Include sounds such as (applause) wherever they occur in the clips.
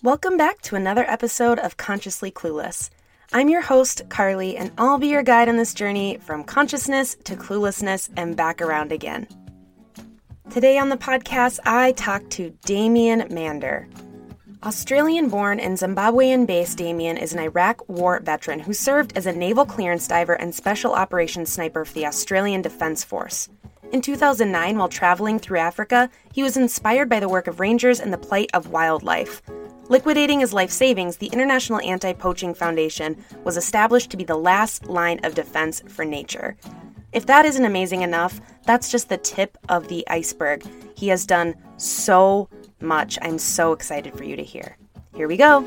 Welcome back to another episode of Consciously Clueless. I'm your host, Carly, and I'll be your guide on this journey from consciousness to cluelessness and back around again. Today on the podcast, I talk to Damien Mander. Australian born and Zimbabwean based Damien is an Iraq War veteran who served as a naval clearance diver and special operations sniper for the Australian Defence Force. In 2009, while traveling through Africa, he was inspired by the work of rangers and the plight of wildlife. Liquidating his life savings, the International Anti Poaching Foundation was established to be the last line of defense for nature. If that isn't amazing enough, that's just the tip of the iceberg. He has done so much. I'm so excited for you to hear. Here we go.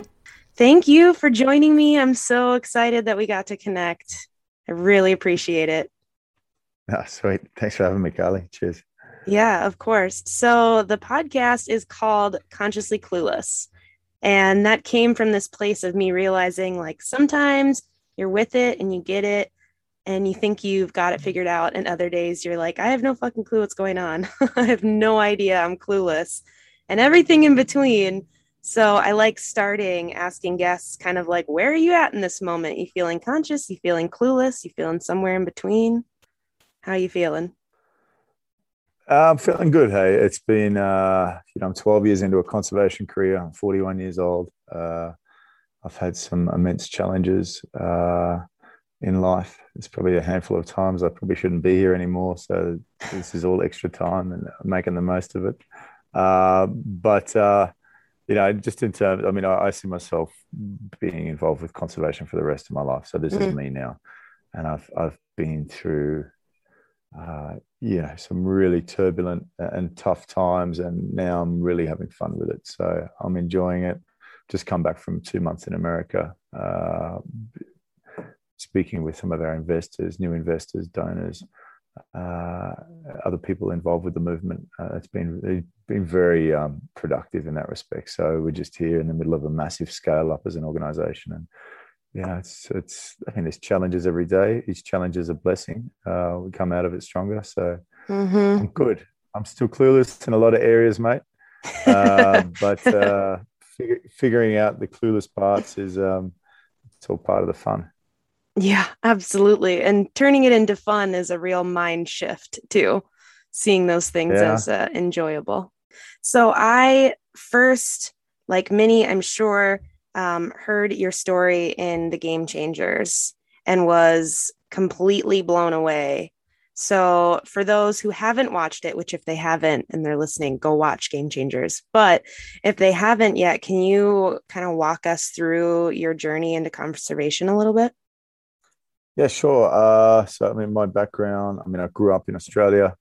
Thank you for joining me. I'm so excited that we got to connect. I really appreciate it. (laughs) Ah, sweet. Thanks for having me, Carly. Cheers. Yeah, of course. So the podcast is called Consciously Clueless. And that came from this place of me realizing like sometimes you're with it and you get it and you think you've got it figured out. And other days you're like, I have no fucking clue what's going on. (laughs) I have no idea. I'm clueless and everything in between. So I like starting asking guests kind of like, where are you at in this moment? You feeling conscious? You feeling clueless? You feeling somewhere in between? How are you feeling? I'm feeling good. Hey, it's been uh, you know I'm 12 years into a conservation career. I'm 41 years old. Uh, I've had some immense challenges uh, in life. It's probably a handful of times I probably shouldn't be here anymore. So this is all extra time and I'm making the most of it. Uh, but uh, you know, just in terms, I mean, I, I, see myself being involved with conservation for the rest of my life. So this mm-hmm. is me now, and I've I've been through uh, you know some really turbulent and tough times and now i'm really having fun with it. So i'm enjoying it. Just come back from two months in america uh, speaking with some of our investors new investors donors uh, other people involved with the movement. Uh, it's been it's been very um, productive in that respect. So we're just here in the middle of a massive scale up as an organization and yeah, it's it's. I mean, there's challenges every day. Each challenge is a blessing. Uh, we come out of it stronger. So mm-hmm. I'm good. I'm still clueless in a lot of areas, mate. Uh, (laughs) but uh, fig- figuring out the clueless parts is um, it's all part of the fun. Yeah, absolutely. And turning it into fun is a real mind shift too. Seeing those things yeah. as uh, enjoyable. So I first, like many, I'm sure um, heard your story in the Game Changers and was completely blown away. So, for those who haven't watched it, which if they haven't and they're listening, go watch Game Changers. But if they haven't yet, can you kind of walk us through your journey into conservation a little bit? Yeah, sure. Uh, so, I mean, my background, I mean, I grew up in Australia,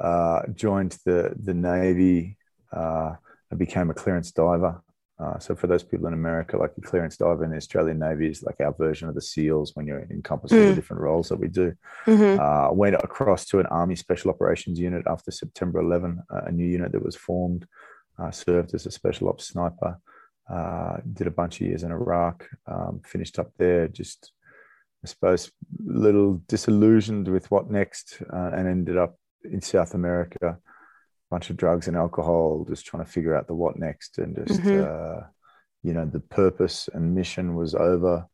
uh, joined the, the Navy, uh, I became a clearance diver uh, so for those people in America, like the clearance diver in the Australian Navy is like our version of the SEALs when you're encompassed mm. the different roles that we do. Mm-hmm. Uh, went across to an Army Special Operations unit after September 11, uh, a new unit that was formed. Uh, served as a special ops sniper. Uh, did a bunch of years in Iraq. Um, finished up there. Just I suppose a little disillusioned with what next, uh, and ended up in South America bunch of drugs and alcohol, just trying to figure out the what next, and just mm-hmm. uh, you know the purpose and mission was over.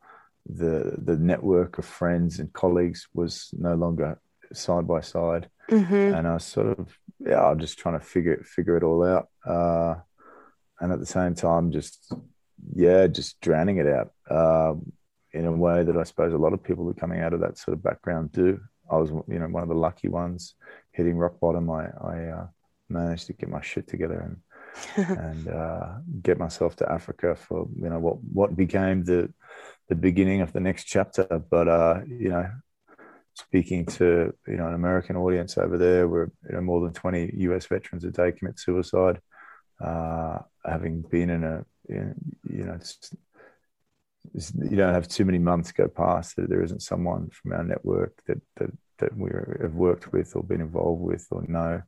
The the network of friends and colleagues was no longer side by side, mm-hmm. and I was sort of yeah, I'm just trying to figure figure it all out, uh, and at the same time, just yeah, just drowning it out uh, in a way that I suppose a lot of people who are coming out of that sort of background do. I was you know one of the lucky ones hitting rock bottom. I I uh, managed to get my shit together and (laughs) and uh, get myself to Africa for you know what what became the the beginning of the next chapter. But uh, you know, speaking to you know an American audience over there, where you know more than twenty U.S. veterans a day commit suicide. Uh, having been in a in, you know. you don't have too many months go past that there isn't someone from our network that that, that we have worked with or been involved with or know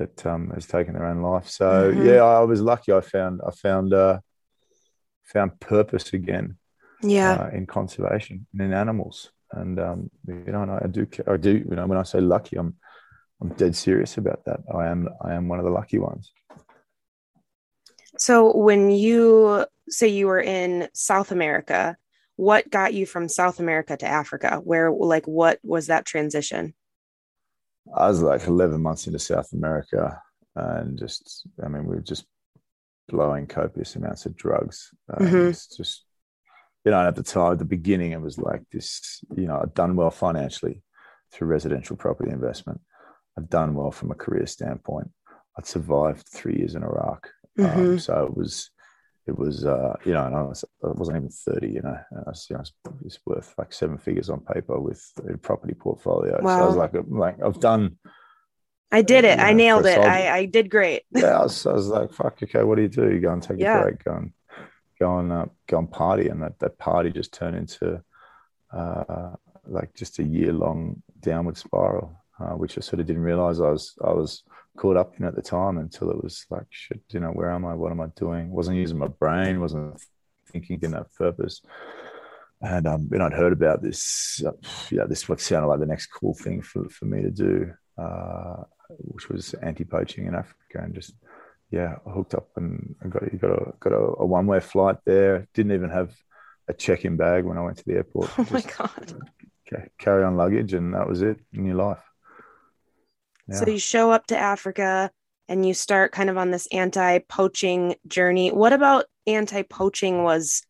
that um, has taken their own life. So mm-hmm. yeah, I was lucky. I found I found uh, found purpose again. Yeah, uh, in conservation and in animals, and um, you know, and I do I do you know when I say lucky, I'm I'm dead serious about that. I am I am one of the lucky ones. So when you say you were in South America, what got you from South America to Africa? Where like what was that transition? I was like 11 months into South America and just, I mean, we were just blowing copious amounts of drugs. Uh, mm-hmm. It's just, you know, at the time, at the beginning, it was like this, you know, I'd done well financially through residential property investment. I'd done well from a career standpoint. I'd survived three years in Iraq. Um, mm-hmm. Um, so it was, it was, uh, you know, and I, was, wasn't even 30, you know, I was, you know, it was worth like seven figures on paper with a property portfolio. Wow. So I was like, like I've done, I did it. I nailed it. I, I did great. yeah, I was, I was, like, "Fuck, okay, what do you do? You go and take yeah. a break, go and go and uh, go and party," and that that party just turned into uh, like just a year long downward spiral, uh, which I sort of didn't realize I was I was caught up in at the time until it was like, shit, you know, where am I? What am I doing? Wasn't using my brain, wasn't thinking, didn't have purpose. And um, you know, I'd heard about this, uh, yeah, this what sounded like the next cool thing for, for me to do. Uh, which was anti-poaching in Africa, and just yeah, I hooked up and I got got a got a, a one-way flight there. Didn't even have a check-in bag when I went to the airport. (laughs) Oh my god! Carry on luggage, and that was it in your life. Yeah. So you show up to Africa and you start kind of on this anti-poaching journey. What about anti-poaching was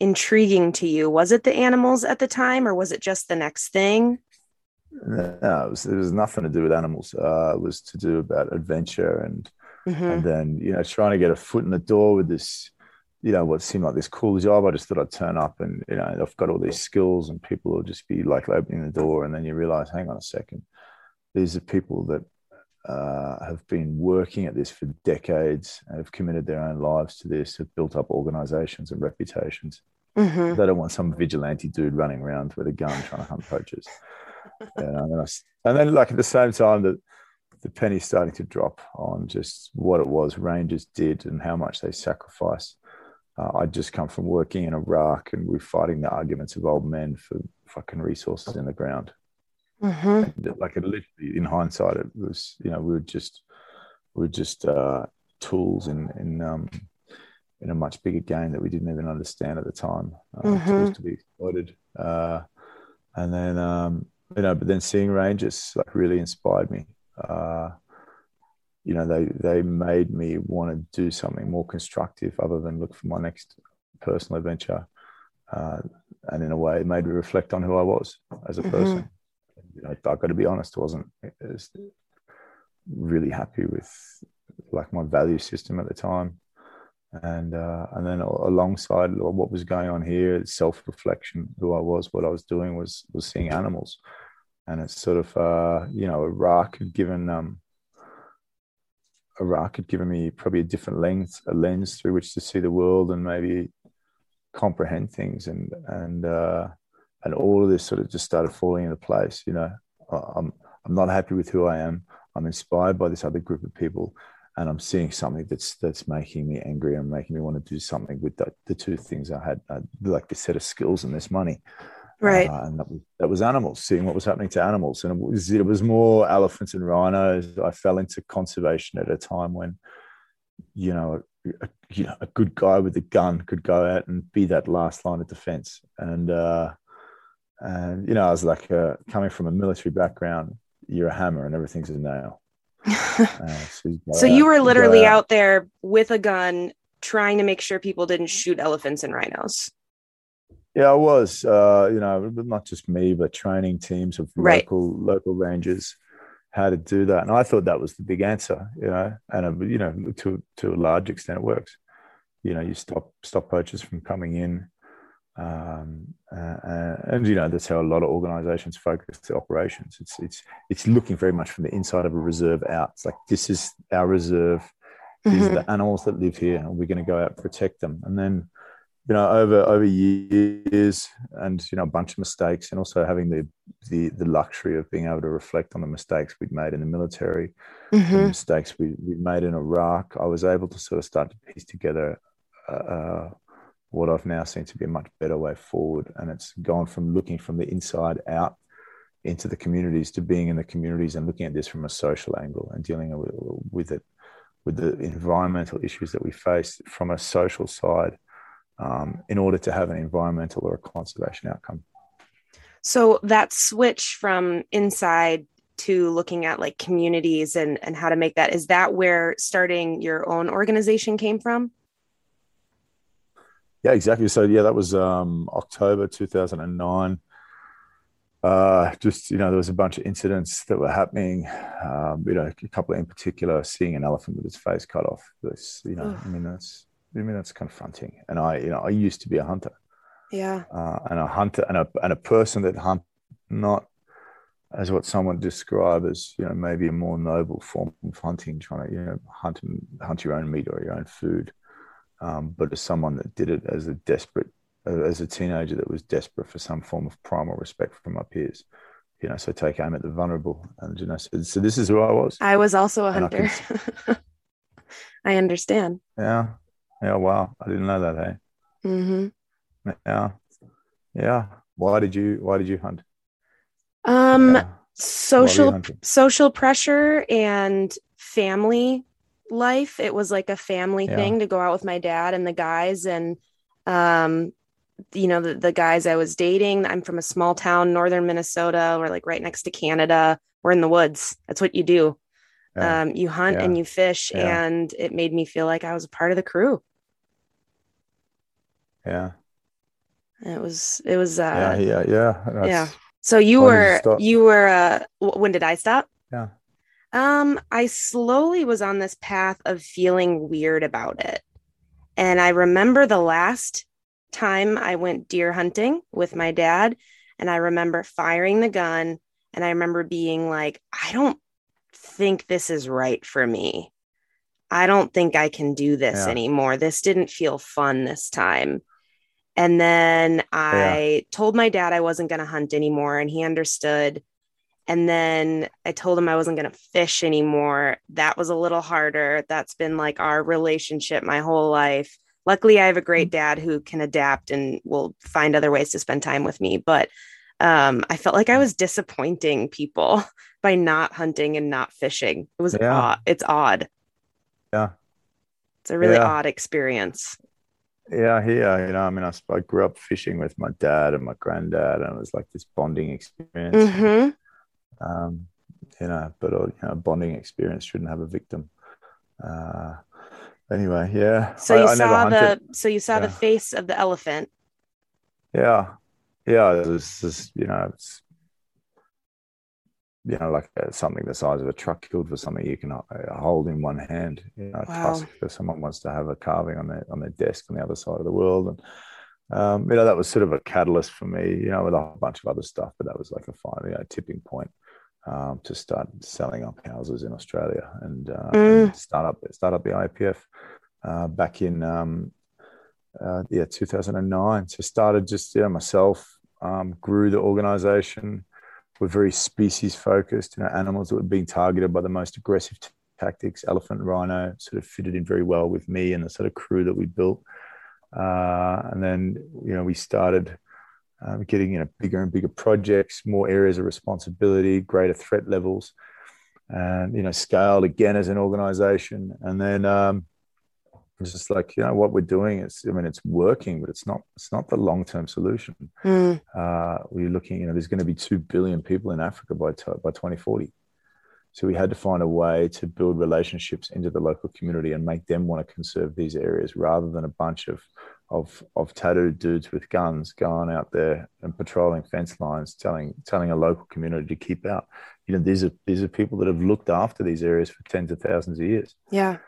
intriguing to you? Was it the animals at the time, or was it just the next thing? No, it was, it was nothing to do with animals. Uh, it was to do about adventure and mm-hmm. and then you know trying to get a foot in the door with this, you know, what seemed like this cool job. I just thought I'd turn up and you know I've got all these skills and people will just be like opening the door and then you realize, hang on a second, these are people that uh, have been working at this for decades, have committed their own lives to this, have built up organizations and reputations. Mm-hmm. They don't want some vigilante dude running around with a gun trying to hunt poachers (laughs) and, then I, and then like at the same time that the penny's starting to drop on just what it was Rangers did and how much they sacrificed. Uh, I'd just come from working in Iraq and we are fighting the arguments of old men for fucking resources in the ground. Mm-hmm. Like it literally, in hindsight, it was you know we were just we were just uh, tools in in um, in a much bigger game that we didn't even understand at the time. Uh, mm-hmm. Tools to be exploited, uh, and then um, you know, but then seeing Rangers like really inspired me. Uh, you know, they they made me want to do something more constructive other than look for my next personal adventure. Uh, and in a way, it made me reflect on who I was as a mm-hmm. person. I've got to be honest, wasn't really happy with like my value system at the time. And uh, and then alongside what was going on here, self reflection, who I was, what I was doing was was seeing animals, and it's sort of uh, you know Iraq had given um, Iraq had given me probably a different lens a lens through which to see the world and maybe comprehend things. And and uh, and all of this sort of just started falling into place. You know, I'm I'm not happy with who I am. I'm inspired by this other group of people and I'm seeing something that's that's making me angry and making me want to do something with the, the two things I had, uh, like the set of skills and this money. Right. Uh, and that was, that was animals, seeing what was happening to animals. And it was, it was more elephants and rhinos. I fell into conservation at a time when, you know, a, you know, a good guy with a gun could go out and be that last line of defense. And, uh, and you know, I was like, uh, coming from a military background, you're a hammer and everything's a nail (laughs) uh, so you were literally but, out there with a gun trying to make sure people didn't shoot elephants and rhinos. Yeah, I was. Uh, you know, not just me, but training teams of right. local local rangers how to do that, and I thought that was the big answer. You know, and uh, you know, to to a large extent, it works. You know, you stop stop poachers from coming in um, uh, and you know that's how a lot of organizations focus their operations it's it's it's looking very much from the inside of a reserve out it's like this is our reserve these mm-hmm. are the animals that live here and we're going to go out and protect them and then you know over over years and you know a bunch of mistakes and also having the the, the luxury of being able to reflect on the mistakes we'd made in the military mm-hmm. the mistakes we, we made in iraq i was able to sort of start to piece together uh, what I've now seen to be a much better way forward. And it's gone from looking from the inside out into the communities to being in the communities and looking at this from a social angle and dealing with, it with the environmental issues that we face from a social side um, in order to have an environmental or a conservation outcome. So that switch from inside to looking at like communities and, and how to make that, is that where starting your own organization came from? Yeah, exactly. So yeah, that was um, October 2009 uh, just you know there was a bunch of incidents that were happening. Um, you know a couple in particular seeing an elephant with its face cut off this you know i mean that's i mean that's confronting. And i you know i used to be a hunter. Yeah. Uh, and a hunter and a, and a person that hunt not as what someone describe as you know maybe a more noble form of hunting trying to you know hunt hunt your own meat or your own food um, but as someone that did it as a desperate as a teenager that was desperate for some form of primal respect from my peers. You know, so take aim at the vulnerable. And you know, so, so this is who I was. I was also a hunter. I, can... (laughs) I, understand. Yeah. Yeah. Wow. I didn't know that. Hey. Mm-hmm. Yeah. Yeah. Why did you? Why did you hunt? Um, yeah. social social pressure and family life. It was like a family yeah. thing to go out with my dad and the guys, and um, you know the, the guys i was dating i'm from a small town northern minnesota. We're like right next to canada. We're in the woods. That's what you do. Yeah. um, you hunt yeah. and you fish and it made me feel like i was a part of the crew. Yeah. It was it was uh yeah yeah yeah. Yeah. So you were you were uh when did i stop? Yeah um i slowly was on this path of feeling weird about it and i remember the last time I went deer hunting with my dad, and I remember firing the gun, and I remember being like, I don't think this is right for me. I don't think I can do this yeah. anymore. This didn't feel fun this time. And then I yeah. told my dad I wasn't going to hunt anymore, and he understood. And then I told him I wasn't going to fish anymore. That was a little harder. That's been like our relationship my whole life luckily i have a great mm-hmm. dad who can adapt and will find other ways to spend time with me but um, i felt like i was disappointing people (laughs) by not hunting and not fishing it was yeah. odd. it's odd yeah it's a really yeah. odd experience yeah here you know i mean I, I, grew up fishing with my dad and my granddad and it was like this bonding experience mm-hmm. Um, you know but a you know bonding experience shouldn't have a victim uh, anyway, yeah. So you I, saw I the so you saw yeah. the face of the elephant. Yeah, yeah. This is you know it's you know like uh, something the size of a truck killed for something you can uh, hold in one hand. You know, wow. tusk for someone wants to have a carving on their on their desk on the other side of the world and. Um, you know that was sort of a catalyst for me, you know, with a whole bunch of other stuff, but that was like a final, you know, tipping point um, to start selling up houses in Australia and, uh, mm. and start up start up the IPF uh, back in um, uh, yeah 2009. So started just yeah myself um, grew the organization. We're very species focused. You know, animals that were being targeted by the most aggressive t- tactics. Elephant, rhino, sort of fitted in very well with me and the sort of crew that we built. Uh, and then you know we started um, getting you know bigger and bigger projects, more areas of responsibility, greater threat levels, and you know scaled again as an organization. And then um, it's just like you know what we're doing is I mean it's working, but it's not it's not the long term solution. Mm. Uh, we're looking you know there's going to be two billion people in Africa by t- by 2040. So we had to find a way to build relationships into the local community and make them want to conserve these areas rather than a bunch of of of tattooed dudes with guns going out there and patrolling fence lines, telling telling a local community to keep out. You know, these are these are people that have looked after these areas for tens of thousands of years. Yeah.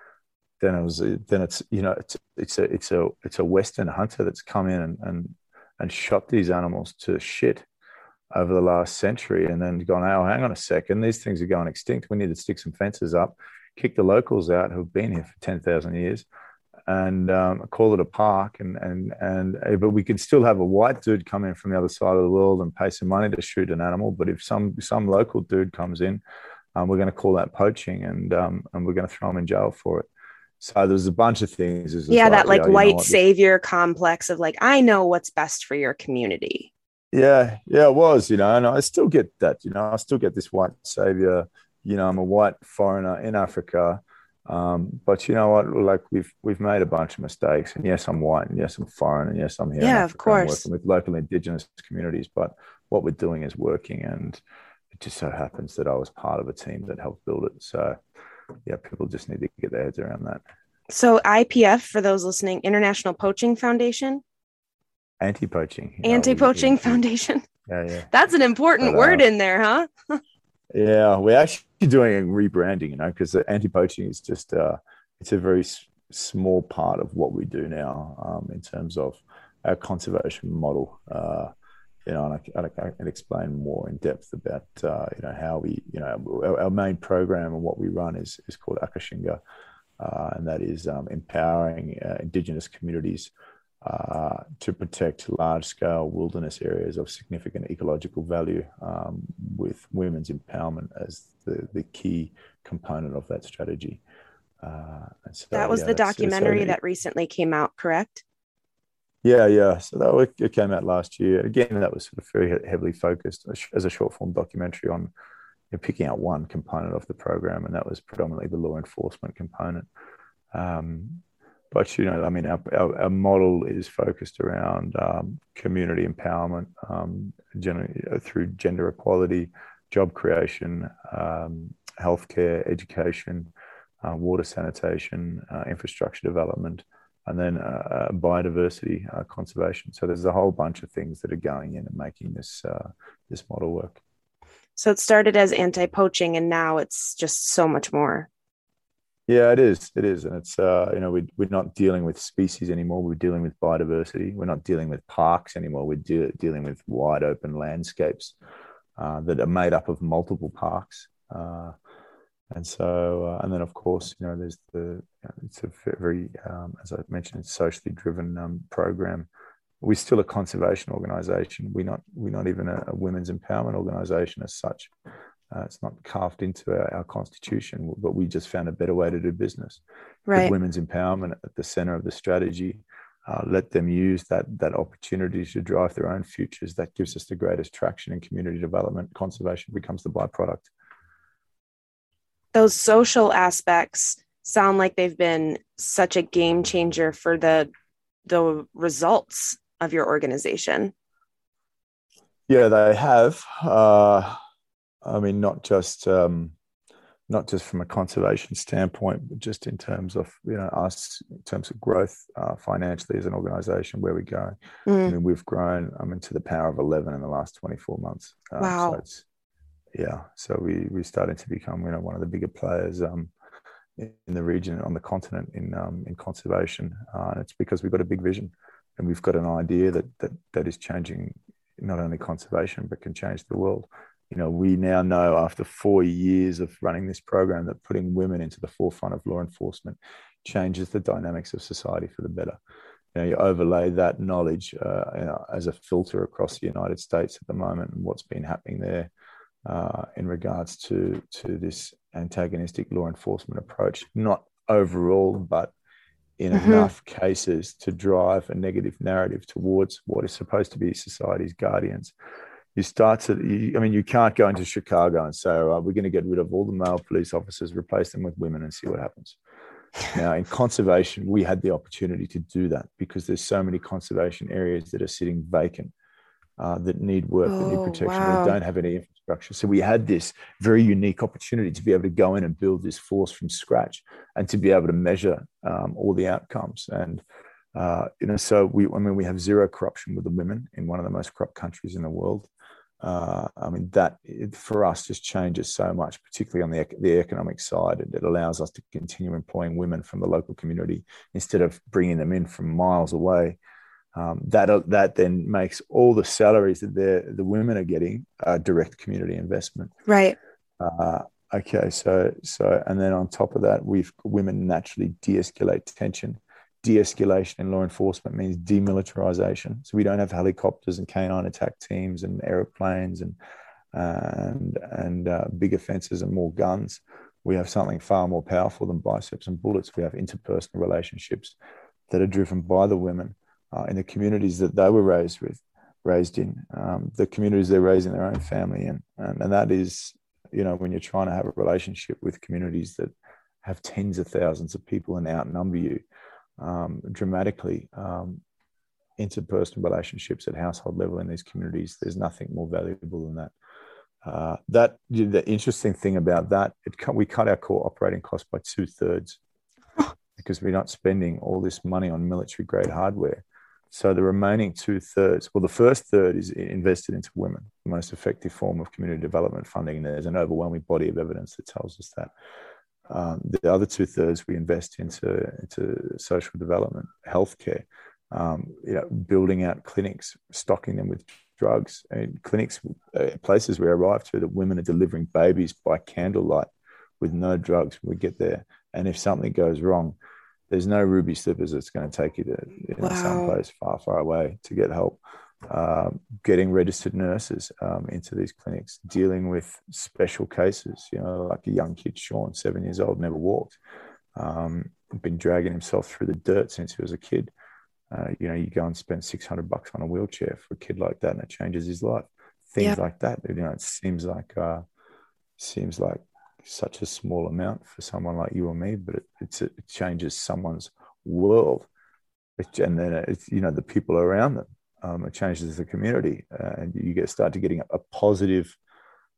Then it was then it's you know it's it's a it's a it's a Western hunter that's come in and and, and shot these animals to shit over the last century and then gone, oh, hang on a second, these things are going extinct. We need to stick some fences up, kick the locals out who've been here for 10,000 years, and um, call it a park. And and and eh, but we could still have a white dude come in from the other side of the world and pay some money to shoot an animal. But if some some local dude comes in, um, we're going to call that poaching, and um, and we're going to throw him in jail for it. So there's a bunch of things. Yeah, that like white savior complex of like I know what's best for your community. Yeah, yeah, it was, you know, and I still get that, you know, I still get this white savior, you know, I'm a white foreigner in Africa Um, but you know what? Like we've we've made a bunch of mistakes, and yes, I'm white, and yes, I'm foreign, and yes, I'm here. Yeah, of course. working with local Indigenous communities, but what we're doing is working, and it just so happens that I was part of a team that helped build it. So, yeah, people just need to get their heads around that. So IPF, for those listening, International Poaching Foundation. Anti-poaching. Anti-poaching foundation. (laughs) Yeah, yeah. That's an important but, uh, word in there, huh? (laughs) yeah, we're actually doing rebranding, you know, because anti-poaching is just uh, it's a very s- small part of what we do now um, in terms of our conservation model. Uh, you know, and I, I, can explain more in depth about uh, you know how we you know our, our, main program and what we run is is called Akashinga, uh, and that is um, empowering uh, Indigenous communities uh, to protect large scale wilderness areas of significant ecological value um, with women's empowerment as the, the key component of that strategy. Uh, so, that was yeah, the documentary so that recently came out, correct? Yeah, yeah. So that it came out last year. Again, that was sort of very heavily focused as a short form documentary on you know, picking out one component of the program, and that was predominantly the law enforcement component. Um, but you know, I mean, our, our, our model is focused around um, community empowerment um, through gender equality, job creation, um, healthcare, education, uh, water sanitation, uh, infrastructure development, and then uh, uh biodiversity uh, conservation. So there's a whole bunch of things that are going in and making this uh, this model work. So it started as anti-poaching, and now it's just so much more. Yeah, it is. It is, and it's uh, you know we we're not dealing with species anymore. We're dealing with biodiversity. We're not dealing with parks anymore. We're de- dealing with wide open landscapes uh, that are made up of multiple parks. Uh, and so, uh, and then of course, you know, there's the it's a very, um, as I mentioned, it's socially driven um, program. We're still a conservation organisation. We're not we're not even a, a women's empowerment organisation as such. Uh, it's not carved into our, our, constitution, but we just found a better way to do business. Right. Put women's empowerment at the center of the strategy. Uh, let them use that that opportunity to drive their own futures. That gives us the greatest traction in community development. Conservation becomes the byproduct. Those social aspects sound like they've been such a game changer for the the results of your organization. Yeah, they have. Uh, I mean, not just um, not just from a conservation standpoint, but just in terms of you know us in terms of growth uh, financially as an organisation, where we go. Mm. I mean, we've grown. I mean, to the power of eleven in the last twenty four months. Uh, wow. So yeah, so we we starting to become you know one of the bigger players um, in the region on the continent in um, in conservation, uh, and it's because we've got a big vision and we've got an idea that that that is changing not only conservation but can change the world you know, we now know after four years of running this program that putting women into the forefront of law enforcement changes the dynamics of society for the better. You, know, you overlay that knowledge uh, you know, as a filter across the United States at the moment and what's been happening there uh, in regards to to this antagonistic law enforcement approach, not overall, but in mm-hmm. enough cases to drive a negative narrative towards what is supposed to be society's guardians you start to, you, I mean, you can't go into Chicago and say, we're going to get rid of all the male police officers, replace them with women, and see what happens. (laughs) now, in conservation, we had the opportunity to do that because there's so many conservation areas that are sitting vacant uh, that need work, oh, that need oh, protection, wow. that don't have any infrastructure. So we had this very unique opportunity to be able to go in and build this force from scratch and to be able to measure um, all the outcomes. And uh, you know, so we, I mean, we have zero corruption with the women in one of the most corrupt countries in the world uh, I mean, that for us just changes so much, particularly on the, the economic side. It, it, allows us to continue employing women from the local community instead of bringing them in from miles away. Um, that that then makes all the salaries that the women are getting a direct community investment. Right. Uh, okay. So so and then on top of that, we've women naturally de-escalate tension de-escalation in law enforcement means demilitarization. So we don't have helicopters and canine attack teams and airplanes and and and uh, bigger fences and more guns. We have something far more powerful than biceps and bullets. We have interpersonal relationships that are driven by the women uh, in the communities that they were raised with, raised in, um, the communities they're raised in their own family in, and, and that is, you know, when you're trying to have a relationship with communities that have tens of thousands of people and outnumber you um, dramatically. Um, interpersonal relationships at household level in these communities, there's nothing more valuable than that. Uh, that the interesting thing about that, it we cut our core operating costs by two thirds (gasps) because we're not spending all this money on military grade hardware. So the remaining two thirds, well, the first third is invested into women, the most effective form of community development funding. And there's an overwhelming body of evidence that tells us that. Um, the other two thirds we invest into into social development, healthcare, um, you know, building out clinics, stocking them with drugs. and clinics, uh, places we arrive to that women are delivering babies by candlelight with no drugs. When we get there, and if something goes wrong, there's no ruby slippers that's going to take you to you know, wow. someplace far, far away to get help. Um, getting registered nurses um, into these clinics, dealing with special cases, you know, like a young kid, Sean, seven years old, never walked, um, been dragging himself through the dirt since he was a kid. Uh, you know, you go and spend 600 bucks on a wheelchair for a kid like that and it changes his life. Things yeah. like that, you know, it seems like, uh, seems like such a small amount for someone like you or me, but it, it changes someone's world. It, and then it's, you know, the people around them. Um, it changes the community, uh, and you get start to getting a positive,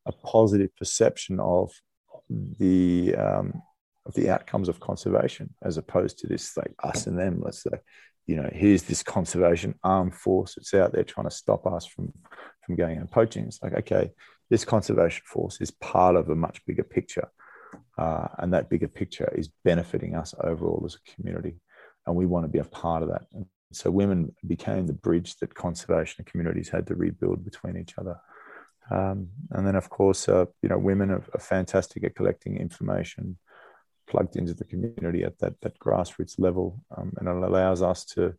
a positive perception of the um, of the outcomes of conservation, as opposed to this like us and them. Let's say, you know, here's this conservation armed force that's out there trying to stop us from from going and poaching. It's like, okay, this conservation force is part of a much bigger picture. Uh, and that bigger picture is benefiting us overall as a community. And we want to be a part of that. And so women became the bridge that conservation communities had to rebuild between each other. Um, and then, of course, uh, you know, women are, are, fantastic at collecting information plugged into the community at that, that grassroots level. Um, and it allows us to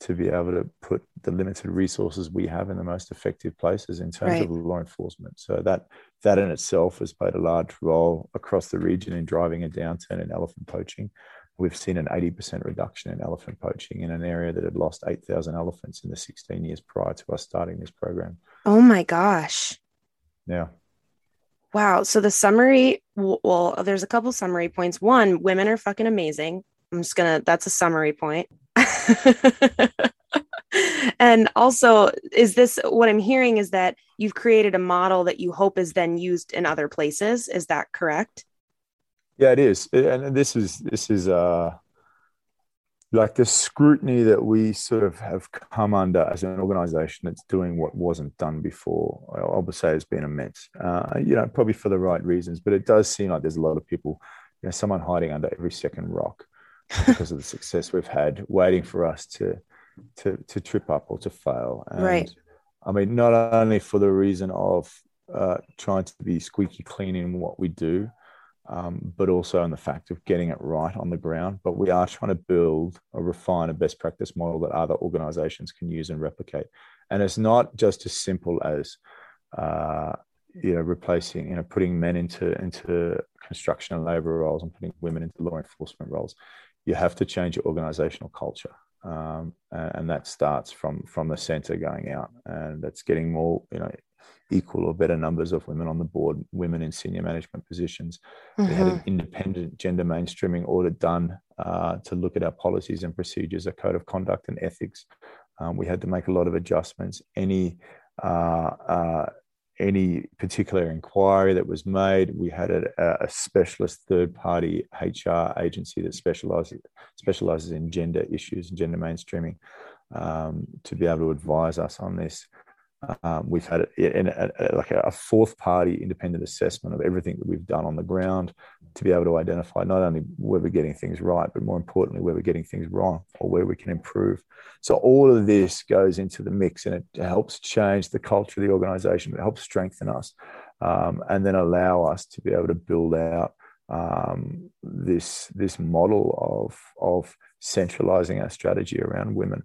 to be able to put the limited resources we have in the most effective places in terms right. of law enforcement. So that that in itself has played a large role across the region in driving a downturn in elephant poaching. We've seen an 80% reduction in elephant poaching in an area that had lost 8,000 elephants in the 16 years prior to us starting this program. Oh my gosh. Yeah. Wow. So the summary, well, there's a couple summary points. One, women are fucking amazing. I'm just gonna, that's a summary point. (laughs) and also, is this what I'm hearing is that you've created a model that you hope is then used in other places? Is that correct? Yeah, it is. And this is, this is, uh, like the scrutiny that we sort of have come under as an organization that's doing what wasn't done before, I would say has been immense. Uh, you know, probably for the right reasons, but it does seem like there's a lot of people, you know, someone hiding under every second rock because of the success we've had, waiting for us to to to trip up or to fail. And, right. I mean, not only for the reason of uh, trying to be squeaky clean in what we do, um, but also in the fact of getting it right on the ground. But we are trying to build or refine a best practice model that other organizations can use and replicate. And it's not just as simple as uh, you know replacing you know putting men into into construction and labor roles and putting women into law enforcement roles you have to change your organizational culture. Um, and, and, that starts from from the center going out, and that's getting more, you know, equal or better numbers of women on the board, women in senior management positions. Mm-hmm. We had an mm-hmm. independent gender mainstreaming audit done uh, to look at our policies and procedures, a code of conduct and ethics. Um, we had to make a lot of adjustments. Any uh, uh, any particular inquiry that was made. We had a, a specialist third party HR agency that specializes, specializes in gender issues and gender mainstreaming um, to be able to advise us on this. Um, we've had a, a, like a fourth party independent assessment of everything that we've done on the ground to be able to identify not only where we're getting things right, but more importantly, where we're getting things wrong or where we can improve. So all of this goes into the mix and it helps change the culture of the organization. It helps strengthen us um, and then allow us to be able to build out um, this, this model of, of centralizing our strategy around women.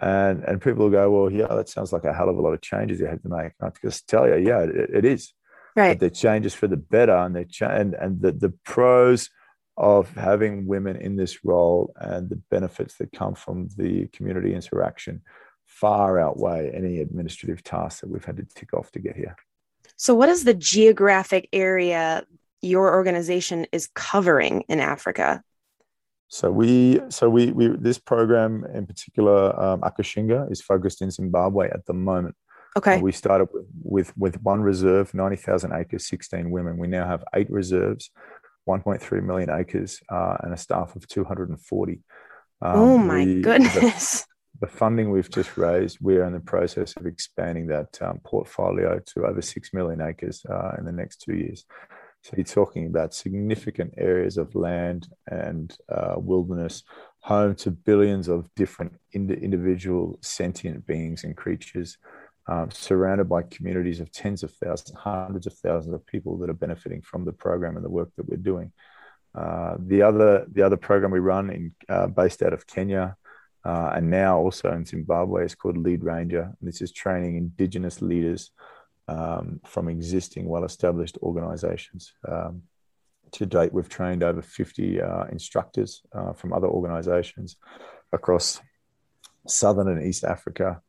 And and people will go, well, yeah, that sounds like a hell of a lot of changes you had to make. I just tell you, yeah, it, it is. Right. But they're changes for the better, and they cha- and and the the pros of having women in this role and the benefits that come from the community interaction far outweigh any administrative tasks that we've had to tick off to get here. So, what is the geographic area your organization is covering in Africa? So we, so we, we this program in particular, um, Akashinga, is focused in Zimbabwe at the moment. Okay. We started with, with, with one reserve, 90,000 acres, 16 women. We now have eight reserves, 1.3 million acres, uh, and a staff of 240. Um, oh my we, goodness. The, the, funding we've just raised, we're in the process of expanding that um, portfolio to over 6 million acres uh, in the next two years. So you're talking about significant areas of land and uh, wilderness, home to billions of different ind- individual sentient beings and creatures um, surrounded by communities of tens of thousands, hundreds of thousands of people that are benefiting from the program and the work that we're doing. Uh, the other the other program we run in uh, based out of Kenya uh, and now also in Zimbabwe is called Lead Ranger. And this is training indigenous leaders um, from existing well-established organizations. Um, to date, we've trained over 50 uh, instructors uh, from other organizations across Southern and East Africa,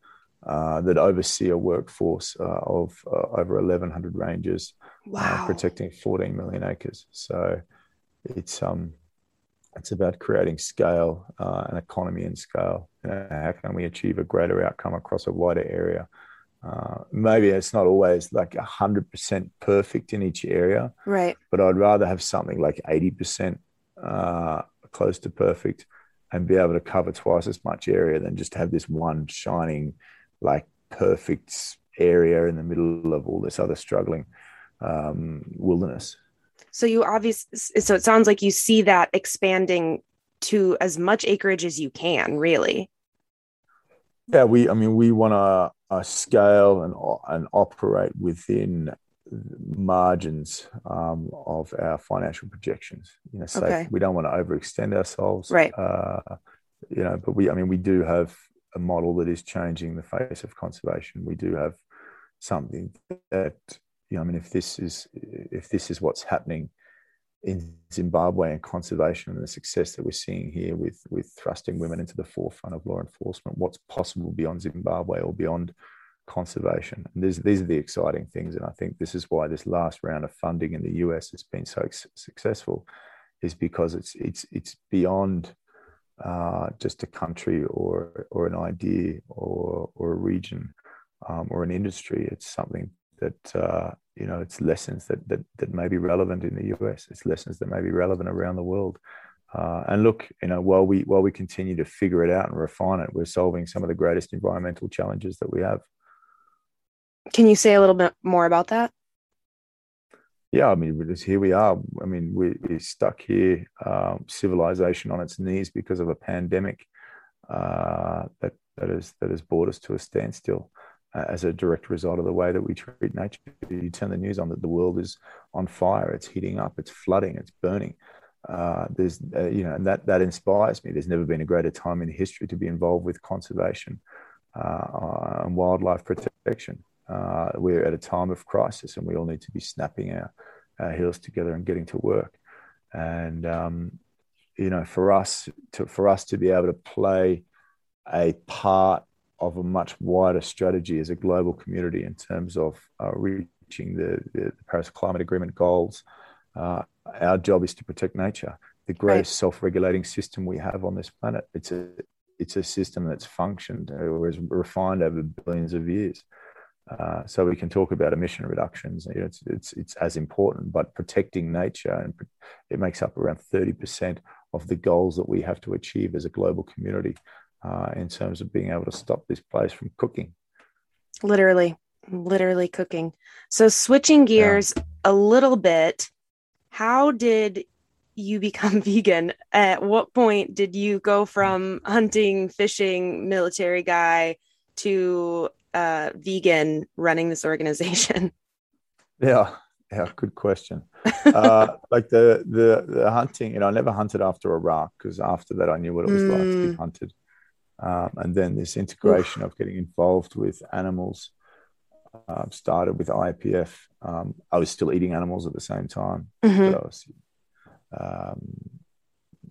uh, that oversee a workforce uh, of uh, over 1,100 rangers, uh, wow. protecting 14 million acres. So it's um, it's about creating scale uh, and economy and scale. You know, how can we achieve a greater outcome across a wider area? Maybe it's not always like 100% perfect in each area, right? But I'd rather have something like 80% close to perfect and be able to cover twice as much area than just have this one shining like perfect area in the middle of all this other struggling um, wilderness. So you obviously, so it sounds like you see that expanding to as much acreage as you can, really. Yeah, we. I mean, we want to uh, scale and and operate within margins um, of our financial projections. You know, so okay. we don't want to overextend ourselves, right? Uh, you know, but we. I mean, we do have a model that is changing the face of conservation. We do have something that you know. I mean, if this is if this is what's happening in Zimbabwe and conservation and the success that we're seeing here with with thrusting women into the forefront of law enforcement, what's possible beyond Zimbabwe or beyond conservation. And these these are the exciting things, and I think this is why this last round of funding in the US has been so successful, is because it's it's it's beyond uh, just a country or or an idea or or a region um, or an industry. It's something that uh, you know it's lessons that, that that may be relevant in the US. It's lessons that may be relevant around the world. Uh, and look, you know, while we while we continue to figure it out and refine it, we're solving some of the greatest environmental challenges that we have. Can you say a little bit more about that? yeah, I mean, here we are. I mean, we, are stuck here, um, civilization on its knees because of a pandemic uh, that that has that has brought us to a standstill uh, as a direct result of the way that we treat nature. You turn the news on that the world is on fire. It's heating up. It's flooding. It's burning. Uh, there's uh, you know, and that that inspires me. There's never been a greater time in history to be involved with conservation uh, and wildlife protection. Uh, we're at a time of crisis and we all need to be snapping our, our heels together and getting to work. And, um, you know, for us to, for us to be able to play a part of a much wider strategy as a global community in terms of uh, reaching the, the, Paris Climate Agreement goals, uh, our job is to protect nature, the greatest right. self-regulating system we have on this planet. It's a it's a system that's functioned or is refined over billions of years. Uh, so we can talk about emission reductions. You know, it's, it's, it's as important, but protecting nature and it makes up around 30% of the goals that we have to achieve as a global community uh, in terms of being able to stop this place from cooking. Literally, literally cooking. So switching gears yeah. a little bit, how did you (laughs) become vegan? At what point did you go from hunting, fishing, military guy to uh, vegan running this organization? (laughs) Yeah, yeah, good question. (laughs) uh, like the the the hunting, you know, I never hunted after Iraq because after that I knew what it was mm. like to be mm. hunted, um, and then this integration Oof. of getting involved with animals uh, started with IPF. Um, I was still eating animals at the same time, mm-hmm. but I was, um,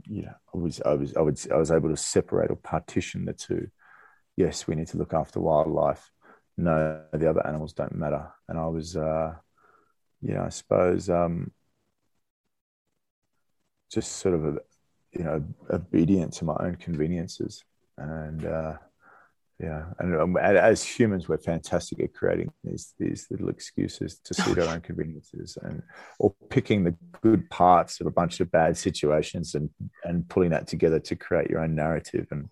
yeah, I was I was I was I was able to separate or partition the two yes, we need to look after wildlife. No, the other animals don't matter. And I was, uh, you know, I suppose um, just sort of, a, you know, obedient to my own conveniences. And uh, yeah, and um, as humans, we're fantastic at creating these these little excuses to suit our own (laughs) conveniences, and or picking the good parts of a bunch of bad situations and and pulling that together to create your own narrative and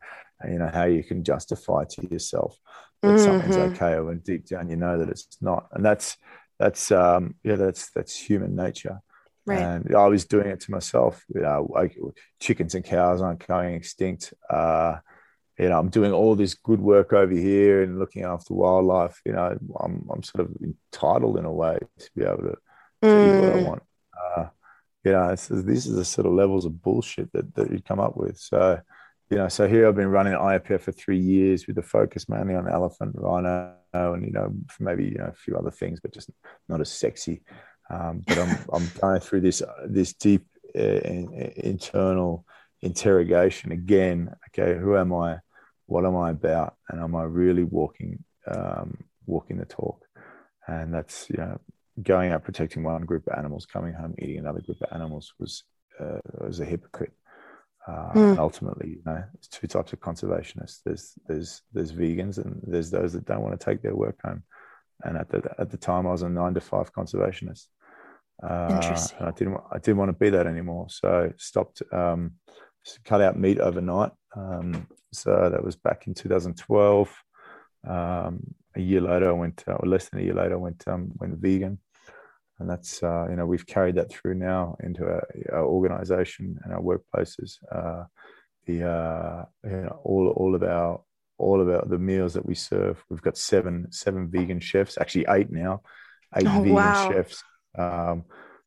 you know how you can justify to yourself that mm-hmm. something's okay when deep down you know that it's not. And that's that's um yeah that's that's human nature. Right. And i was doing it to myself you know like chickens and cows aren't going extinct uh you know i'm doing all this good work over here and looking after wildlife you know i'm, I'm sort of entitled in a way to be able to, mm. eat what i mm. want uh you know this is the sort of levels of bullshit that, that you come up with so you know, so here I've been running IAPF for three years with the focus mainly on elephant, rhino, and you know, maybe you know a few other things, but just not as sexy. Um, but I'm (laughs) I'm going through this this deep uh, in, internal interrogation again. Okay, who am I? What am I about? And am I really walking um, walking the talk? And that's you know going out protecting one group of animals, coming home eating another group of animals was uh, was a hypocrite. Uh, mm. ultimately, you know, there's two types of conservationists. There's there's there's vegans and there's those that don't want to take their work home. And at the at the time, I was a nine to five conservationist. Uh, Interesting. I didn't I didn't want to be that anymore, so stopped. Um, cut out meat overnight. Um, so that was back in 2012. Um, a year later, I went, uh, or less than a year later, I went um, went vegan and that's uh, you know we've carried that through now into our, our organization and our workplaces uh, the uh, you know, all all of our all of our the meals that we serve we've got seven seven vegan chefs actually eight now eight oh, vegan wow. chefs um,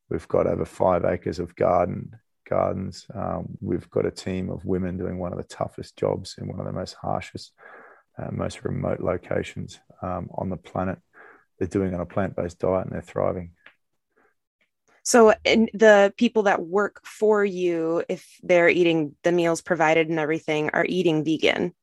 we've got over five acres of garden gardens um, we've got a team of women doing one of the toughest jobs in one of the most harshest uh, most remote locations um, on the planet they're doing on a plant-based diet and they're thriving so, the people that work for you, if they're eating the meals provided and everything, are eating vegan.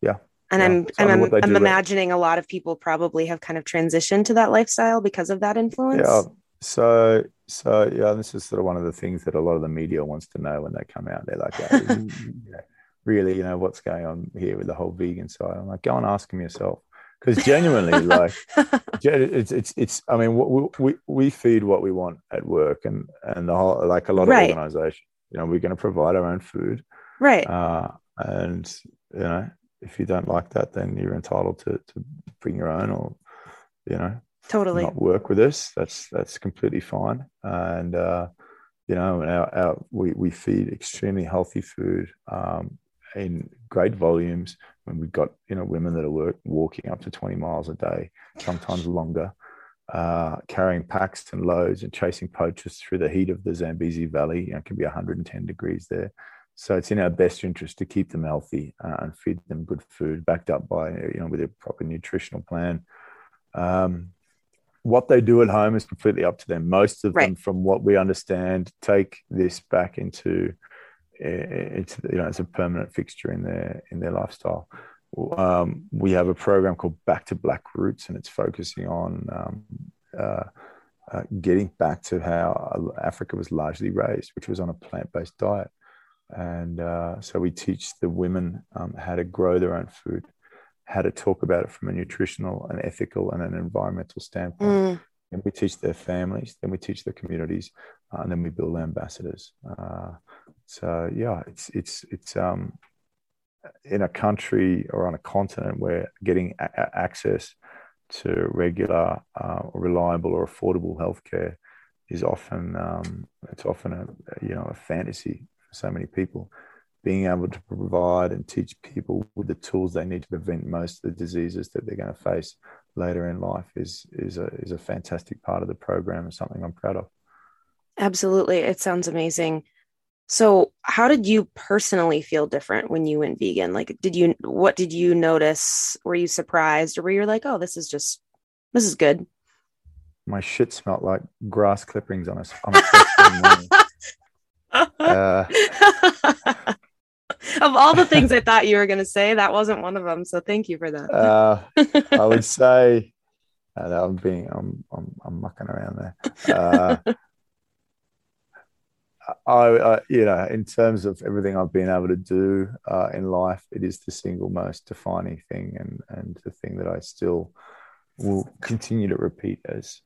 Yeah. And yeah. I'm I'm, I'm, I'm imagining a lot of people probably have kind of transitioned to that lifestyle because of that influence. Yeah. So so yeah, this is sort of one of the things that a lot of the media wants to know when they come out. They're like, oh, really, you know, what's going on here with the whole vegan side? I'm like, go and ask them yourself because genuinely (laughs) like it's it's it's i mean we, we we feed what we want at work and and the whole like a lot of right. organizations you know we're going to provide our own food right uh, and you know if you don't like that then you're entitled to to bring your own or you know totally. not work with us that's that's completely fine. And uh you know our, our we, we feed extremely healthy food um in great volumes when we've got you know women that are work, walking up to 20 miles a day sometimes longer uh, carrying packs and loads and chasing poachers through the heat of the zambezi valley you know, it can be 110 degrees there. So it's in our best interest to keep them healthy uh, and feed them good food backed up by you know with a proper nutritional plan. Um, what they do at home is completely up to them most of right. them from what we understand take this back into it's you know it's a permanent fixture in their in their lifestyle. Um, we have a program called Back to Black Roots, and it's focusing on um, uh, uh, getting back to how Africa was largely raised, which was on a plant-based diet. And uh, so we teach the women um, how to grow their own food, how to talk about it from a nutritional and ethical and an environmental standpoint. Mm. And we teach their families, then we teach the communities, uh, and then we build ambassadors. Uh, so yeah, it's it's it's um, in a country or on a continent where getting a- access to regular, uh, reliable, or affordable healthcare is often um, it's often a you know a fantasy for so many people. Being able to provide and teach people with the tools they need to prevent most of the diseases that they're going to face later in life is is a is a fantastic part of the program and something I'm proud of. Absolutely, it sounds amazing. So, how did you personally feel different when you went vegan? Like, did you, what did you notice? Were you surprised or were you like, oh, this is just, this is good? My shit smelled like grass clippings on a, on a (laughs) uh, (laughs) of all the things I thought you were going to say, that wasn't one of them. So, thank you for that. uh, I would (laughs) say, uh, I'm being, I'm, I'm, I'm mucking around there. Uh, (laughs) I, I, you know, in terms of everything I've been able to do uh, in life, it is the single most defining thing, and and the thing that I still will continue to repeat as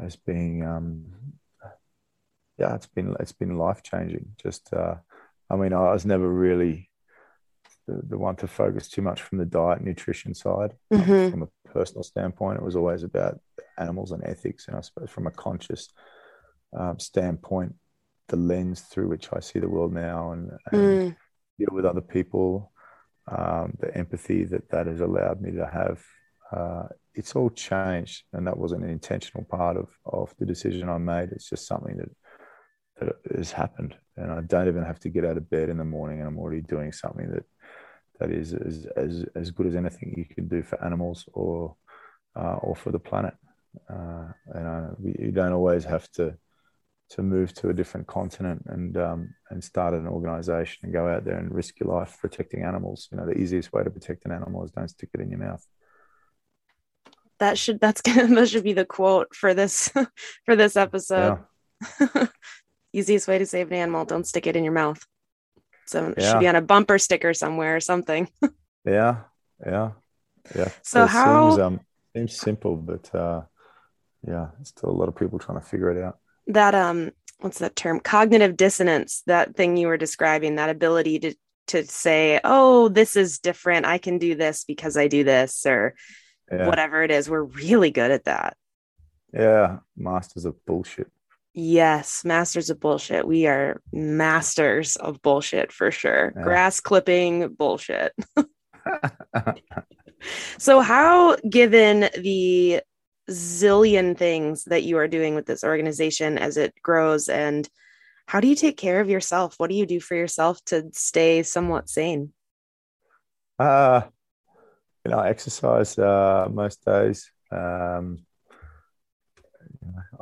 as being, um, yeah, it's been it's been life changing. Just, uh, I mean, I was never really the, the one to focus too much from the diet nutrition side. Mm-hmm. From a personal standpoint, it was always about animals and ethics, and I suppose from a conscious um, standpoint, the lens through which I see the world now and, and mm. deal with other people, um, the empathy that that has allowed me to have. Uh, it's all changed, and that wasn't an intentional part of of the decision I made. It's just something that that has happened, and I don't even have to get out of bed in the morning, and I'm already doing something that that is as as, as good as anything you can do for animals or uh, or for the planet. Uh, and uh, you don't always have to to move to a different continent and um, and start an organization and go out there and risk your life protecting animals. You know, the easiest way to protect an animal is don't stick it in your mouth. That should that's gonna (laughs) that should be the quote for this (laughs) for this episode. Yeah. (laughs) easiest way to save an animal: don't stick it in your mouth. So it yeah. should be on a bumper sticker somewhere or something. (laughs) yeah, yeah, yeah. So, so how seems, um, seems simple, but uh, yeah, still a lot of people trying to figure it out that um what's that term cognitive dissonance that thing you were describing that ability to to say oh this is different i can do this because i do this or yeah. whatever it is we're really good at that yeah masters of bullshit yes masters of bullshit. We are masters of bullshit for sure. Yeah. grass clipping bullshit. (laughs) (laughs) So how given the zillion things that you are doing with this organization as it grows and how do you take care of yourself? What do you do for yourself to stay somewhat sane? Uh you know I exercise uh most days. Um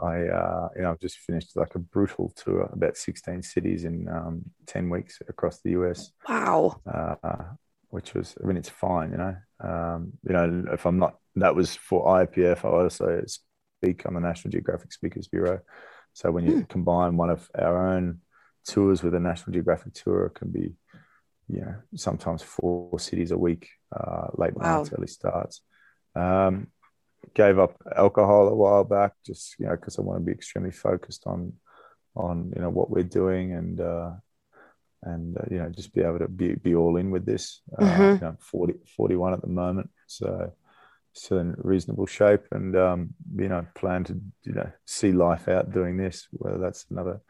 I uh you know I've just finished like a brutal tour about 16 cities in um 10 weeks across the US wow uh which was I mean it's fine you know um you know if I'm not that was for IAPF. I also speak on the National Geographic Speakers Bureau. So when you hmm. combine one of our own tours with a National Geographic tour, it can be, you know, sometimes four cities a week, uh, late wow. nights, early starts. Um, gave up alcohol a while back, just you know, because I want to be extremely focused on, on you know what we're doing and uh, and uh, you know just be able to be, be all in with this. Uh, mm-hmm. You know, 40, 41 at the moment, so still in reasonable shape and um, you know plan to you know see life out doing this whether that's another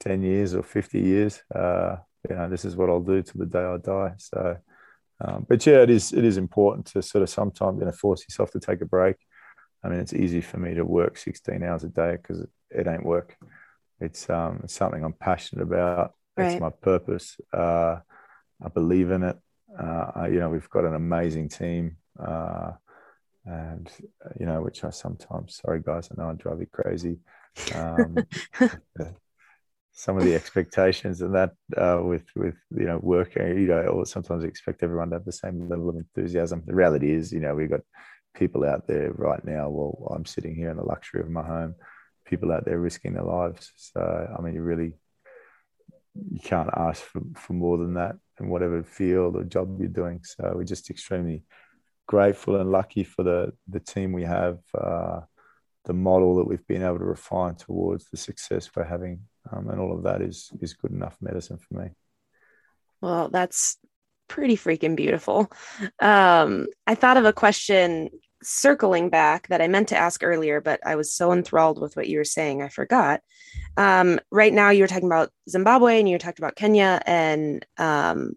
10 years or 50 years uh, you know this is what I'll do till the day I die so um, but yeah it is it is important to sort of sometimes you know force yourself to take a break. I mean it's easy for me to work 16 hours a day because it, it, ain't work. It's um it's something I'm passionate about. Right. it's my purpose. Uh, I believe in it. Uh, you know we've got an amazing team uh, and you know, which I sometimes, sorry guys, I know I drive you crazy. Um, (laughs) some of the expectations and that uh, with with you know work, uh, you know, or sometimes expect everyone to have the same level of enthusiasm. The reality is, you know, we've got people out there right now. Well, I'm sitting here in the luxury of my home. People out there risking their lives. So I mean, you really you can't ask for, for more than that in whatever field or job you're doing. So we're just extremely grateful and lucky for the the team we have, uh, the model that we've been able to refine towards the success we're having, um, and all of that is is good enough medicine for me. Well, that's pretty freaking beautiful. Um, I thought of a question circling back that I meant to ask earlier, but I was so enthralled with what you were saying, I forgot. Um, right now, you were talking about Zimbabwe and you talked about Kenya, and um,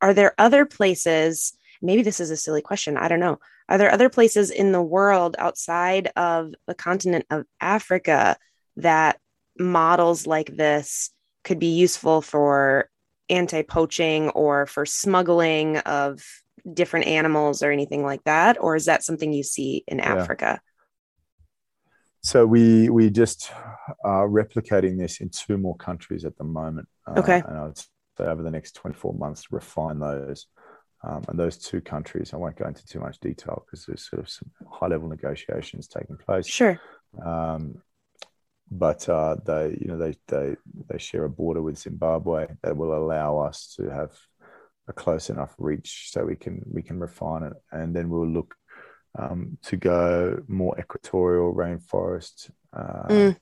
are there other places maybe this is a silly question. I don't know. Are there other places in the world outside of the continent of Africa that models like this could be useful for anti poaching or for smuggling of different animals or anything like that? Or is that something you see in yeah. Africa? So we we just are replicating this in two more countries at the moment. Uh, okay. and I would say over the next 24 months, refine those. Um, and those two countries, I won't go into too much detail because there's sort of some high level negotiations taking place. Sure. Um, but uh, they, you know, they they they share a border with Zimbabwe that will allow us to have a close enough reach so we can we can refine it, and then we'll look um, to go more equatorial rainforest uh, mm.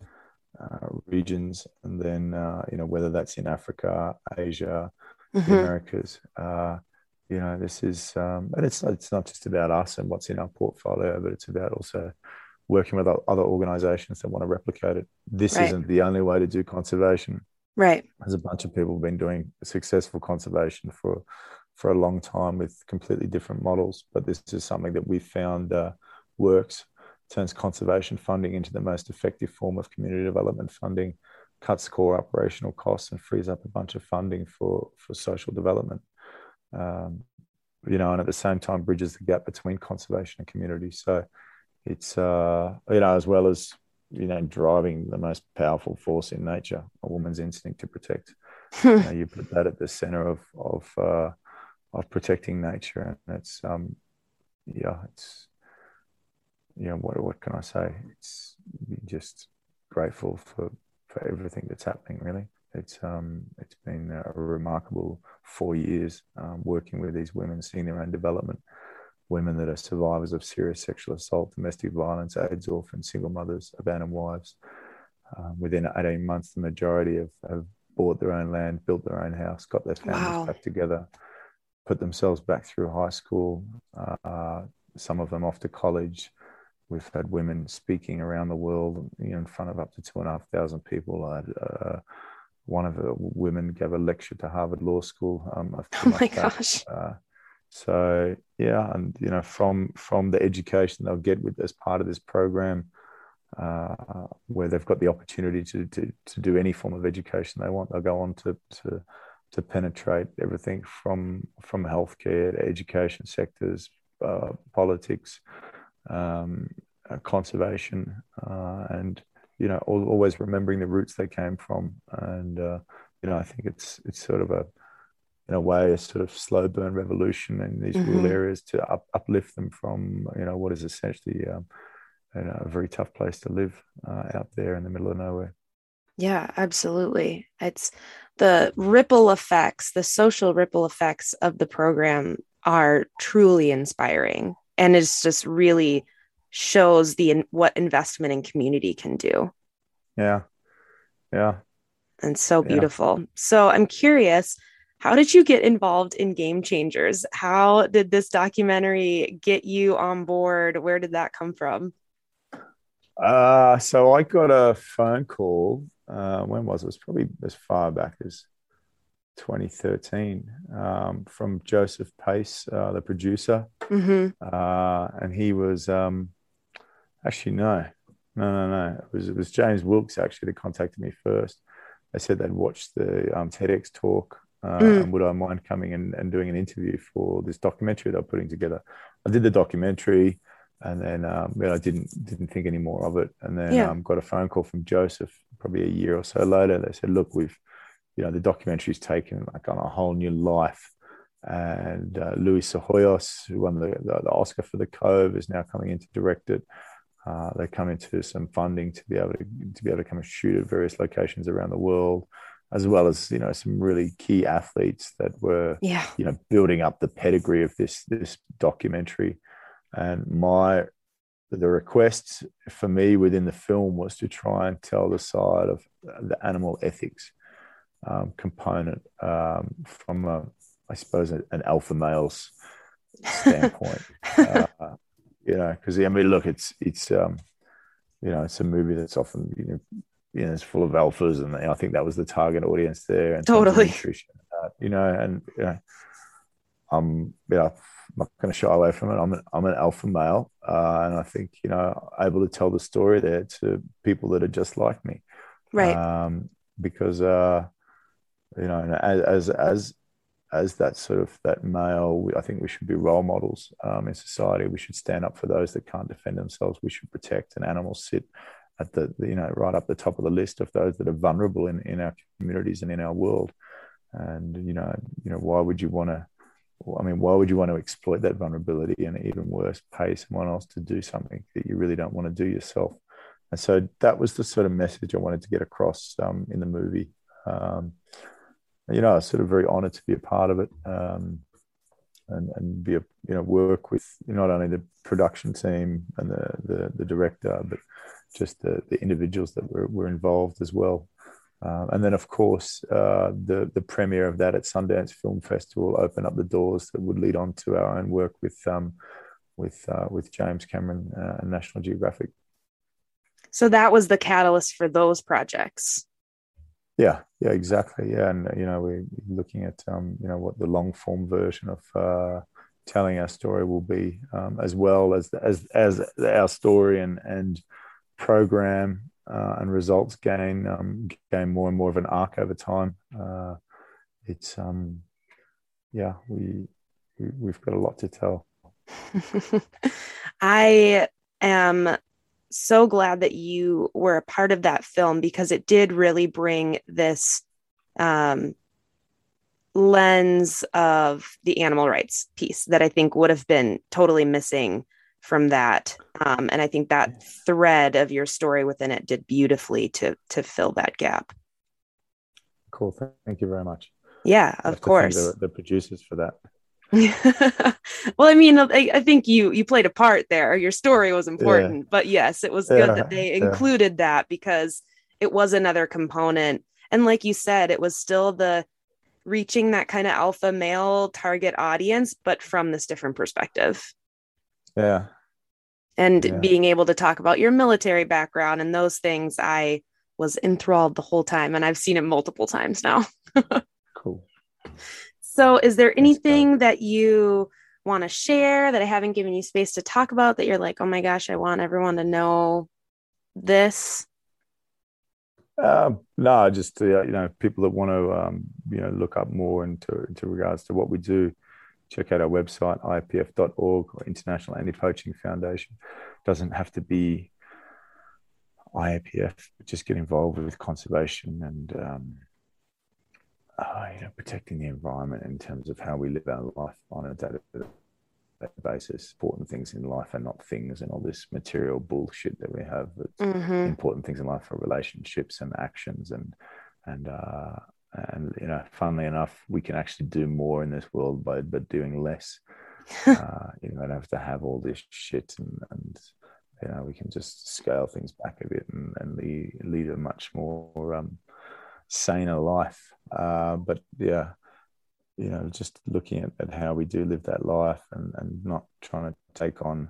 uh, regions, and then uh, you know whether that's in Africa, Asia, mm-hmm. the Americas. Uh, you know, this is, um, and it's it's not just about us and what's in our portfolio, but it's about also working with other organisations that want to replicate it. This right. isn't the only way to do conservation. Right. There's a bunch of people who've been doing successful conservation for for a long time with completely different models, but this is something that we've found uh, works. Turns conservation funding into the most effective form of community development funding, cuts core operational costs, and frees up a bunch of funding for for social development um, you know, and at the same time bridges the gap between conservation and community. So it's uh, you know, as well as you know, driving the most powerful force in nature, a woman's instinct to protect. (laughs) you, know, you put that at the center of of uh, of protecting nature, and it's um, yeah, it's you know, what what can I say? It's just grateful for for everything that's happening, really. It's um, it's been a remarkable four years um, working with these women, seeing their own development. Women that are survivors of serious sexual assault, domestic violence, AIDS orphans, single mothers, abandoned wives. Um, within 18 months, the majority have, have bought their own land, built their own house, got their families wow. back together, put themselves back through high school. Uh, some of them off to college. We've had women speaking around the world, you know, in front of up to two and a half thousand people. Uh, one of the women gave a lecture to Harvard Law School. Um, (laughs) oh my gosh! Uh, so yeah, and you know, from from the education they'll get with as part of this program, uh, where they've got the opportunity to, to to do any form of education they want, they'll go on to to to penetrate everything from from healthcare to education sectors, uh, politics, um, uh, conservation, uh, and you know, always remembering the roots they came from. And, uh, you know, I think it's, it's sort of a, in a way, a sort of slow burn revolution in these mm-hmm. rural areas to up, uplift them from, you know, what is essentially um, you know, a very tough place to live uh, out there in the middle of nowhere. Yeah, absolutely. It's the ripple effects, the social ripple effects of the program are truly inspiring. And it's just really shows the what investment in community can do. Yeah. Yeah. And so beautiful. Yeah. So I'm curious, how did you get involved in Game Changers? How did this documentary get you on board? Where did that come from? Uh, so I got a phone call. Uh, when was it? It was probably as far back as 2013 um, from Joseph Pace, uh, the producer. Mm-hmm. Uh, and he was um, Actually, no, no, no, no. It was it was James Wilks actually that contacted me first. They said they'd watched the um, TEDx talk uh, mm. and would I mind coming and, and doing an interview for this documentary they're putting together. I did the documentary and then um, but I didn't didn't think any more of it. And then yeah. um, got a phone call from Joseph probably a year or so later. They said, "Look, we've you know the documentary's taken like on a whole new life." And uh, Luis Psihoyos, who won the, the, the Oscar for The Cove, is now coming in to direct it. Uh, they come into some funding to be able to to be able to come and shoot at various locations around the world, as well as you know some really key athletes that were yeah. you know building up the pedigree of this this documentary. And my the request for me within the film was to try and tell the side of the animal ethics um, component um, from a, I suppose an alpha male's standpoint. (laughs) uh, you know, because I mean, look, it's it's um, you know, it's a movie that's often you know, you know, it's full of alphas, and I think that was the target audience there. And totally, you know, and you know, I'm you know, I'm not going to shy away from it. I'm an, I'm an alpha male, uh, and I think you know, able to tell the story there to people that are just like me, right? Um, because uh, you know, as as as as that sort of that male, I think we should be role models um, in society. We should stand up for those that can't defend themselves. We should protect, and animals sit at the you know right up the top of the list of those that are vulnerable in, in our communities and in our world. And you know, you know, why would you want to? I mean, why would you want to exploit that vulnerability and even worse, pay someone else to do something that you really don't want to do yourself? and so that was the sort of message I wanted to get across um, in the movie. Um, you know, I was sort of very honored to be a part of it um, and, and be a, you know, work with not only the production team and the, the, the director, but just the, the individuals that were, were involved as well. Uh, and then, of course, uh, the the premiere of that at Sundance Film Festival opened up the doors that would lead on to our own work with um, with uh, with James Cameron uh, and National Geographic. So that was the catalyst for those projects. Yeah, yeah, exactly. Yeah, and you know we're looking at um, you know what the long form version of uh, telling our story will be, um, as well as as as our story and and program uh, and results gain um, gain more and more of an arc over time. Uh, it's um, yeah, we, we we've got a lot to tell. (laughs) I am so glad that you were a part of that film because it did really bring this um, lens of the animal rights piece that I think would have been totally missing from that. Um, and I think that thread of your story within it did beautifully to to fill that gap. Cool. Thank you very much. Yeah, of course. The, the producers for that. (laughs) well, I mean, I, I, think you you played a part there. Your story was important, yeah. but yes, it was good that they included yeah. that because it was another component. And like you said, it was still the reaching that kind of alpha male target audience, but from this different perspective. Yeah. And being able to talk about your military background and those things, I was enthralled the whole time, and I've seen it multiple times now. (laughs) cool. So, is there anything that you want to share that I haven't given you space to talk about that you're like, oh my gosh, I want everyone to know this? Um, no, just uh, you know, people that want to um, you know look up more into into regards to what we do, check out our website iapf.org or International Anti-Poaching Foundation. Doesn't have to be IAPF, just get involved with conservation and um, uh, you know, protecting the environment in terms of how we live our life on a day-to-day basis. Important things in life are not things and all this material bullshit that we have. Mm-hmm. Important things in life are relationships and actions and and uh, and you know, funnily enough, we can actually do more in this world by but doing less. (laughs) uh, you don't have to have all this shit and, and you know we can just scale things back a bit and, and lead, lead a much more um, saner life. Uh, but yeah, you know, just looking at, at how we do live that life and, and not trying to take on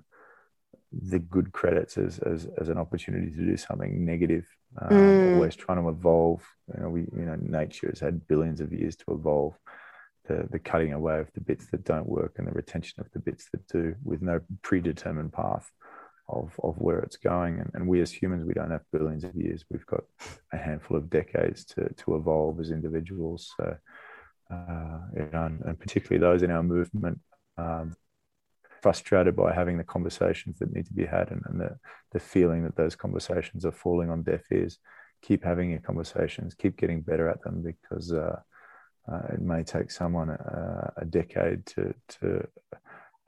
the good credits as, as, as an opportunity to do something negative. Um, mm. Always trying to evolve. You know, we you know nature has had billions of years to evolve. The, the cutting away of the bits that don't work and the retention of the bits that do with no predetermined path of, of where it's going. And, and we as humans, we don't have billions of years. We've got a handful of decades to, to evolve as individuals. So, uh, you know, and, and, particularly those in our movement, um, frustrated by having the conversations that need to be had and, and the, the feeling that those conversations are falling on deaf ears. Keep having your conversations, keep getting better at them because uh, uh, it may take someone a, a, decade to, to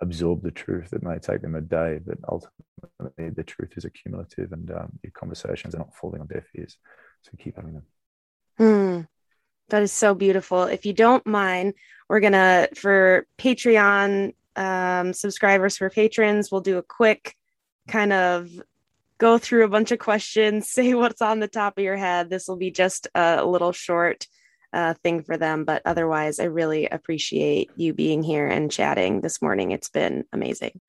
absorb the truth. It may take them a day, but ultimately the truth is accumulative and um, your conversations are not falling on deaf ears. So keep having them. Mm, that is so beautiful. If you don't mind, we're going to, for Patreon um, subscribers, for patrons, we'll do a quick kind of go through a bunch of questions, (laughs) say what's on the top of your head. This will be just a little short uh, thing for them. But otherwise, I really appreciate you being here and chatting this morning. It's been amazing.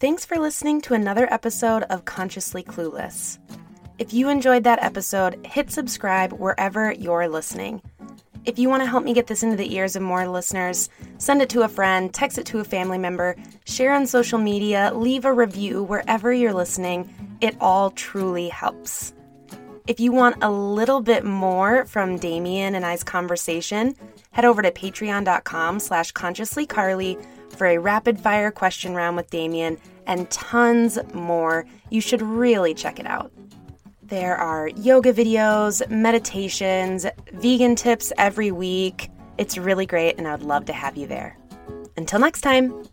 Thanks for listening to another episode of Consciously Clueless. If you enjoyed that episode, hit subscribe wherever you're listening. If you want to help me get this into the ears of more listeners, send it to a friend, text it to a family member, share on social media, leave a review wherever you're listening. It all truly helps. If you want a little bit more from Damien and I's conversation, head over to patreon.com slash consciouslycarly for a rapid fire question round with Damien and tons more. You should really check it out. There are yoga videos, meditations, vegan tips every week. It's really great, and I'd love to have you there. Until next time.